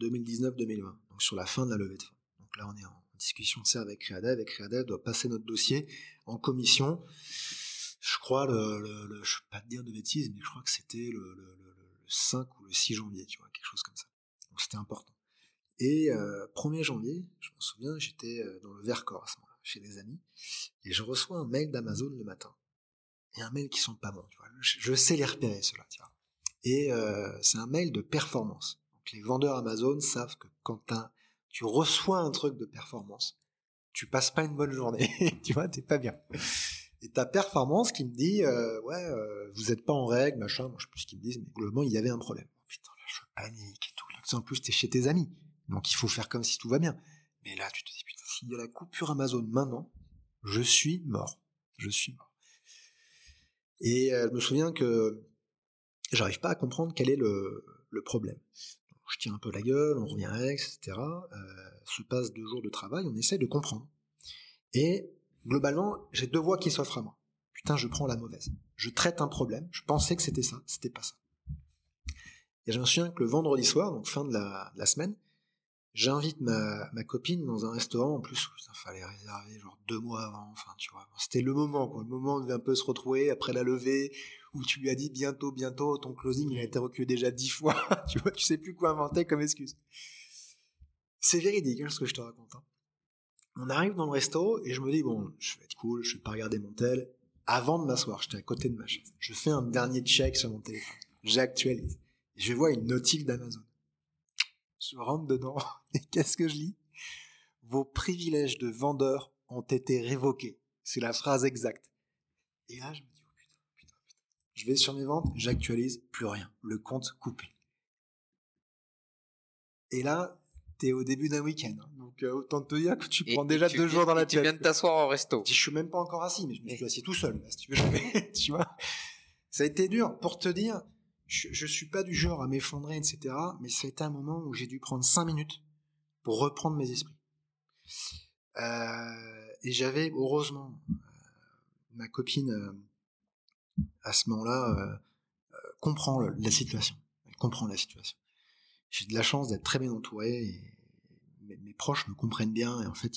2019-2020, donc sur la fin de la levée de fonds. Donc là, on est en discussion de ça avec Créadev, et Créadev doit passer notre dossier en commission. Je crois, je ne vais pas te dire de bêtises, mais je crois que c'était le, le, 5 ou le 6 janvier, tu vois, quelque chose comme ça. Donc c'était important. Et euh, 1er janvier, je me souviens, j'étais euh, dans le Vercors à ce moment-là, chez des amis, et je reçois un mail d'Amazon le matin. Et un mail qui sont pas bons, tu vois. Je, sais les repérer, ceux-là, tu vois. Et euh, c'est un mail de performance. Les vendeurs Amazon savent que quand tu reçois un truc de performance, tu passes pas une bonne journée, tu vois, t'es pas bien. Et ta performance qui me dit, euh, ouais, euh, vous êtes pas en règle, machin, moi je sais plus ce qu'ils me disent, mais globalement il y avait un problème. Oh, putain, là je panique et tout. En plus t'es chez tes amis, donc il faut faire comme si tout va bien. Mais là tu te dis, putain, s'il y a la coupure Amazon maintenant, je suis mort. Je suis mort. Et euh, je me souviens que j'arrive pas à comprendre quel est le problème. Je tire un peu la gueule, on revient avec, etc. Euh, se passe deux jours de travail, on essaie de comprendre. Et globalement, j'ai deux voix qui s'offrent à moi. Putain, je prends la mauvaise. Je traite un problème, je pensais que c'était ça, c'était pas ça. Et je me souviens que le vendredi soir, donc fin de la, la semaine, j'invite ma, ma, copine dans un restaurant, en plus, il fallait réserver genre deux mois avant, enfin, tu vois. C'était le moment, quoi. Le moment où on devait un peu se retrouver après la levée, où tu lui as dit bientôt, bientôt, ton closing, il a été reculé déjà dix fois, tu vois, tu sais plus quoi inventer comme excuse. C'est véridique, hein, ce que je te raconte. Hein. On arrive dans le resto et je me dis, bon, je vais être cool, je vais pas regarder mon tel. Avant de m'asseoir, j'étais à côté de ma chaise. Je fais un dernier check sur mon téléphone. J'actualise. Je vois une notif d'Amazon. Je rentre dedans et qu'est-ce que je lis? Vos privilèges de vendeur ont été révoqués. C'est la phrase exacte. Et là, je me dis, oh putain, putain, putain. Je vais sur mes ventes, j'actualise, plus rien. Le compte coupé. Et là, t'es au début d'un week-end. Hein. Donc euh, autant te dire que tu prends déjà deux jours dans la tête. Tu viens de t'asseoir au resto. Je suis même pas encore assis, mais je me suis assis tout seul. si tu, veux. tu vois, ça a été dur pour te dire. Je, je suis pas du genre à m'effondrer, etc. Mais été un moment où j'ai dû prendre cinq minutes pour reprendre mes esprits. Euh, et j'avais heureusement euh, ma copine euh, à ce moment-là comprend la situation. Elle comprend la situation j'ai de la chance d'être très bien entouré mes, proches me comprennent bien et en fait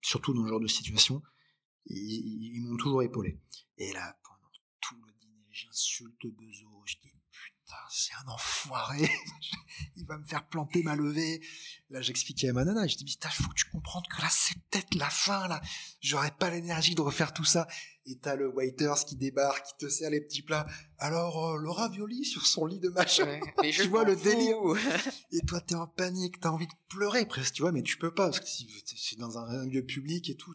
surtout dans ce genre de situation ils, m'ont toujours épaulé et là j'insulte Bezo je dis putain c'est un enfoiré il va me faire planter ma levée là j'expliquais à ma nana je dis putain faut que tu comprennes que là c'est peut-être la fin là j'aurais pas l'énergie de refaire tout ça et t'as le waiters qui débarque, qui te sert les petits plats. Alors, euh, le ravioli sur son lit de machin. mais je vois le délire. et toi, t'es en panique, t'as envie de pleurer presque, tu vois, mais tu peux pas, parce que c'est dans un, lieu public et tout.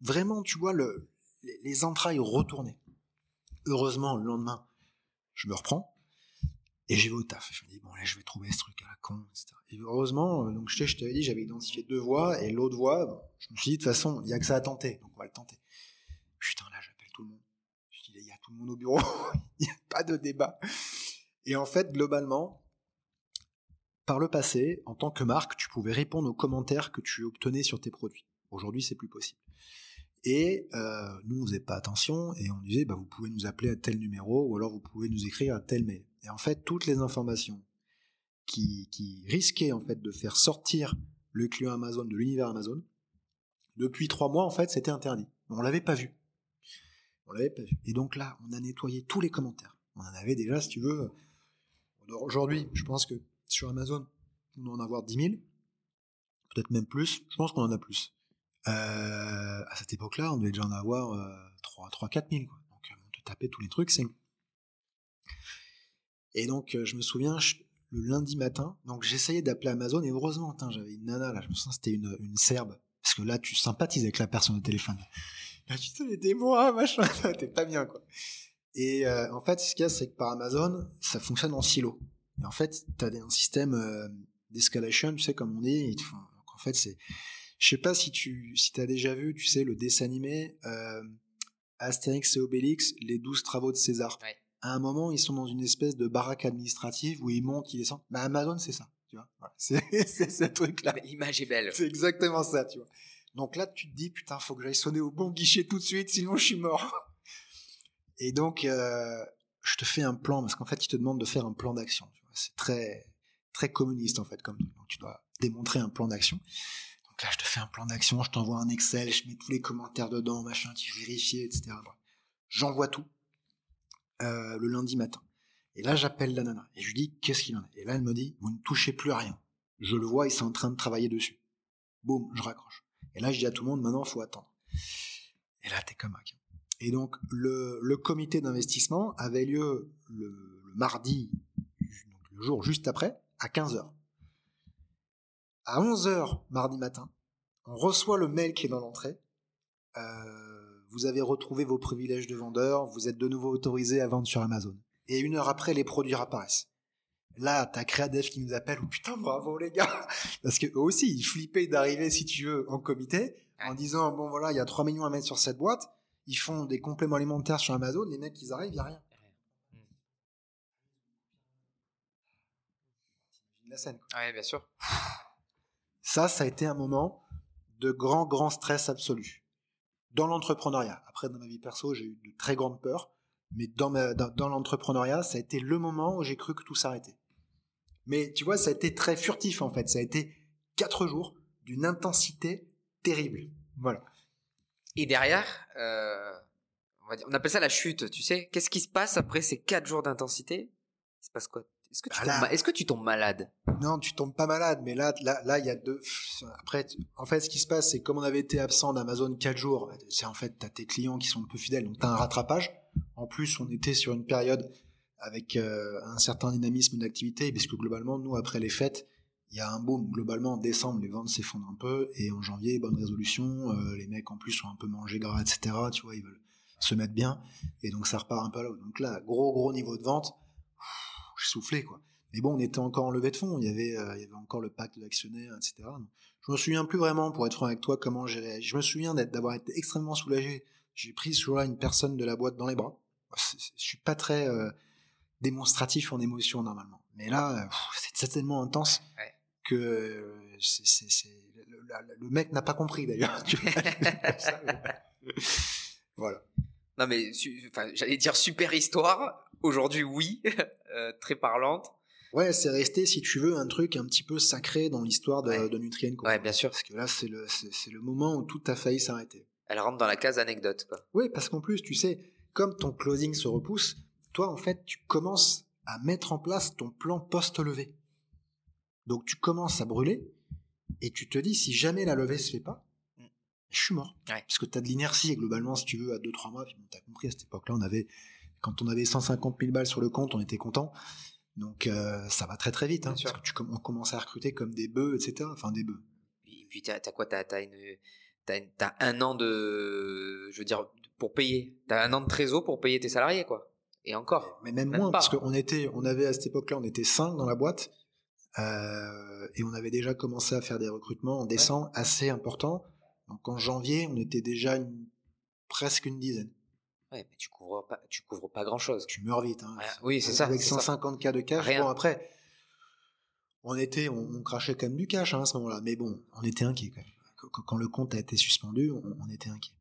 Vraiment, tu vois, le, les, entrailles retournées. Heureusement, le lendemain, je me reprends. Et j'y vais au taf. Je me dis, bon, là, je vais trouver ce truc à la con. Et heureusement, euh, donc, je t'avais dit, j'avais identifié deux voies, et l'autre voie, je me suis dit, de toute façon, il y a que ça à tenter, donc on va le tenter. Putain, là, j'appelle tout le monde. Je dis, il y a tout le monde au bureau. il n'y a pas de débat. Et en fait, globalement, par le passé, en tant que marque, tu pouvais répondre aux commentaires que tu obtenais sur tes produits. Aujourd'hui, c'est plus possible. Et euh, nous, on faisait pas attention et on disait, bah, vous pouvez nous appeler à tel numéro ou alors vous pouvez nous écrire à tel mail. Et en fait, toutes les informations qui, risquaient en fait de faire sortir le client Amazon de l'univers Amazon, depuis trois mois, en fait, c'était interdit. On l'avait pas vu. On l'avait pas vu. Et donc là, on a nettoyé tous les commentaires. On en avait déjà, si tu veux. Aujourd'hui, je pense que sur Amazon, on doit en avoir 10 000. Peut-être même plus. Je pense qu'on en a plus. Euh, à cette époque-là, on devait déjà en avoir euh, 3, 3, 4 000. Quoi. Donc, on te tapait tous les trucs. C'est... Et donc, euh, je me souviens, le lundi matin, donc j'essayais d'appeler Amazon et heureusement, j'avais une nana là, je me sens c'était une, serbe. Parce que là, tu sympathises avec la personne au téléphone. Là, tu te aidez-moi, machin, t'es pas bien, quoi. Et euh, en fait, ce qu'il y a, c'est que par Amazon, ça fonctionne en silo. Et en fait, tu as un système d'escalation, tu sais, comme on dit. donc, en fait, c'est... Je sais pas si tu si as déjà vu, tu sais, le dessin animé euh, Astérix et Obélix, les douze travaux de César. À un moment, ils sont dans une espèce de baraque administrative où ils montent, ils descendent. Bah, Amazon, c'est ça. Tu vois, c'est ce truc-là. L'image est belle. C'est exactement ça, tu vois. Donc là, tu te dis, putain, faut que j'aille sonner au bon guichet tout de suite, sinon je suis mort. Et donc, euh, je te fais un plan, parce qu'en fait, il te demande de faire un plan d'action. C'est très, très communiste en fait, comme donc tu dois démontrer un plan d'action. Là, je te fais un plan d'action, je t'envoie un Excel, je mets tous les commentaires dedans, machin, tu vérifies, etc. J'envoie tout euh, le lundi matin. Et là, j'appelle la nana et je lui dis qu'est-ce qu'il en est? Et là, elle me dit vous ne touchez plus à rien. Je le vois, ils sont en train de travailler dessus. Boum, je raccroche. Et là, je dis à tout le monde maintenant, faut attendre. Et là, t'es comme un Et donc, le, comité d'investissement avait lieu le, le mardi, le jour juste après, à 15h. À 11h, mardi matin, on reçoit le mail qui est dans l'entrée. Euh, vous avez retrouvé vos privilèges de vendeur, vous êtes de nouveau autorisé à vendre sur Amazon. Et une heure après, les produits apparaissent. Là, t'as Créadev qui nous appelle, oh putain, bravo les gars Parce que eux aussi, ils flippaient d'arriver, si tu veux, en comité, en disant, bon voilà, il y a 3 millions à mettre sur cette boîte, ils font des compléments alimentaires sur Amazon, les mecs, ils arrivent, il n'y a rien. La scène. Oui, bien sûr. Ça, ça a été un moment de grand, grand stress absolu. Dans l'entrepreneuriat. Après, dans ma vie perso, j'ai eu de très grandes peurs. Mais dans, dans, l'entrepreneuriat, ça a été le moment où j'ai cru que tout s'arrêtait. Mais tu vois, ça a été très furtif en fait. Ça a été quatre jours d'une intensité terrible. Voilà. Et derrière, euh, on, appelle ça la chute, tu sais. Qu'est-ce qui se passe après ces quatre jours d'intensité? Il se passe quoi? Est-ce que, tu bah tombes, est-ce que tu tombes malade? Non, tu tombes pas malade, mais là, là, là, il y a deux. Après, en fait, ce qui se passe, c'est comme on avait été absent d'Amazon quatre jours, c'est en fait, t'as tes clients qui sont un peu fidèles, donc t'as un rattrapage. En plus, on était sur une période avec euh, un certain dynamisme d'activité, puisque globalement, nous, après les fêtes, il y a un boom. Globalement, en décembre, les ventes s'effondrent un peu, et en janvier, bonne résolution. Euh, les mecs, en plus, ont un peu mangé gras, etc. Tu vois, ils veulent se mettre bien, et donc ça repart un peu là. Donc là, gros, gros niveau de vente. Je soufflais, quoi. Mais bon, on était encore en levée de fonds. Il y avait, euh, il y avait encore le pacte d'actionnaires, etc. Donc, je me souviens plus vraiment, pour être franc avec toi, comment j'ai réagi. Je me souviens d'avoir été extrêmement soulagé. J'ai pris ce jour-là une personne de la boîte dans les bras. Je suis pas très euh, démonstratif en émotion normalement. Mais là, c'est tellement intense que le, mec n'a pas compris d'ailleurs. voilà. Non mais, j'allais dire super histoire. Aujourd'hui, oui, euh, très parlante. Ouais, c'est resté, si tu veux, un truc un petit peu sacré dans l'histoire de, ouais. Nutrien. Ouais, bien sûr. Parce que là, c'est le, c'est, le moment où tout a failli s'arrêter. Elle rentre dans la case anecdote, quoi. Oui, parce qu'en plus, tu sais, comme ton closing se repousse, toi, en fait, tu commences à mettre en place ton plan post-levée. Donc, tu commences à brûler et tu te dis, si jamais la levée se fait pas. Je suis mort. Parce que tu as de l'inertie et globalement, si tu veux, à 2-3 mois, tu as compris, à cette époque-là, on avait, quand on avait 150 000 balles sur le compte, on était content. Donc euh, ça va très très vite, hein, parce que tu on commence à recruter comme des bœufs, etc. Enfin des bœufs. Et puis t'as as quoi T'as as, un an de, je veux dire, pour payer. T'as un an de trésor pour payer tes salariés, quoi. Et encore. Mais même, moins, parce qu'on était, on avait à cette époque-là, on était cinq dans la boîte, euh, et on avait déjà commencé à faire des recrutements en décembre assez importants. Donc en janvier, on était déjà une, presque une dizaine. Ouais, mais tu couvres pas, tu couvres pas grand chose. Tu meurs vite. Hein. oui, c'est ça. Avec 150 cas de cash. Rien. Bon, après, on était, on, crachait quand même du cash hein, à ce moment-là. Mais bon, on était inquiet quand même. Quand, le compte a été suspendu, on, était inquiet.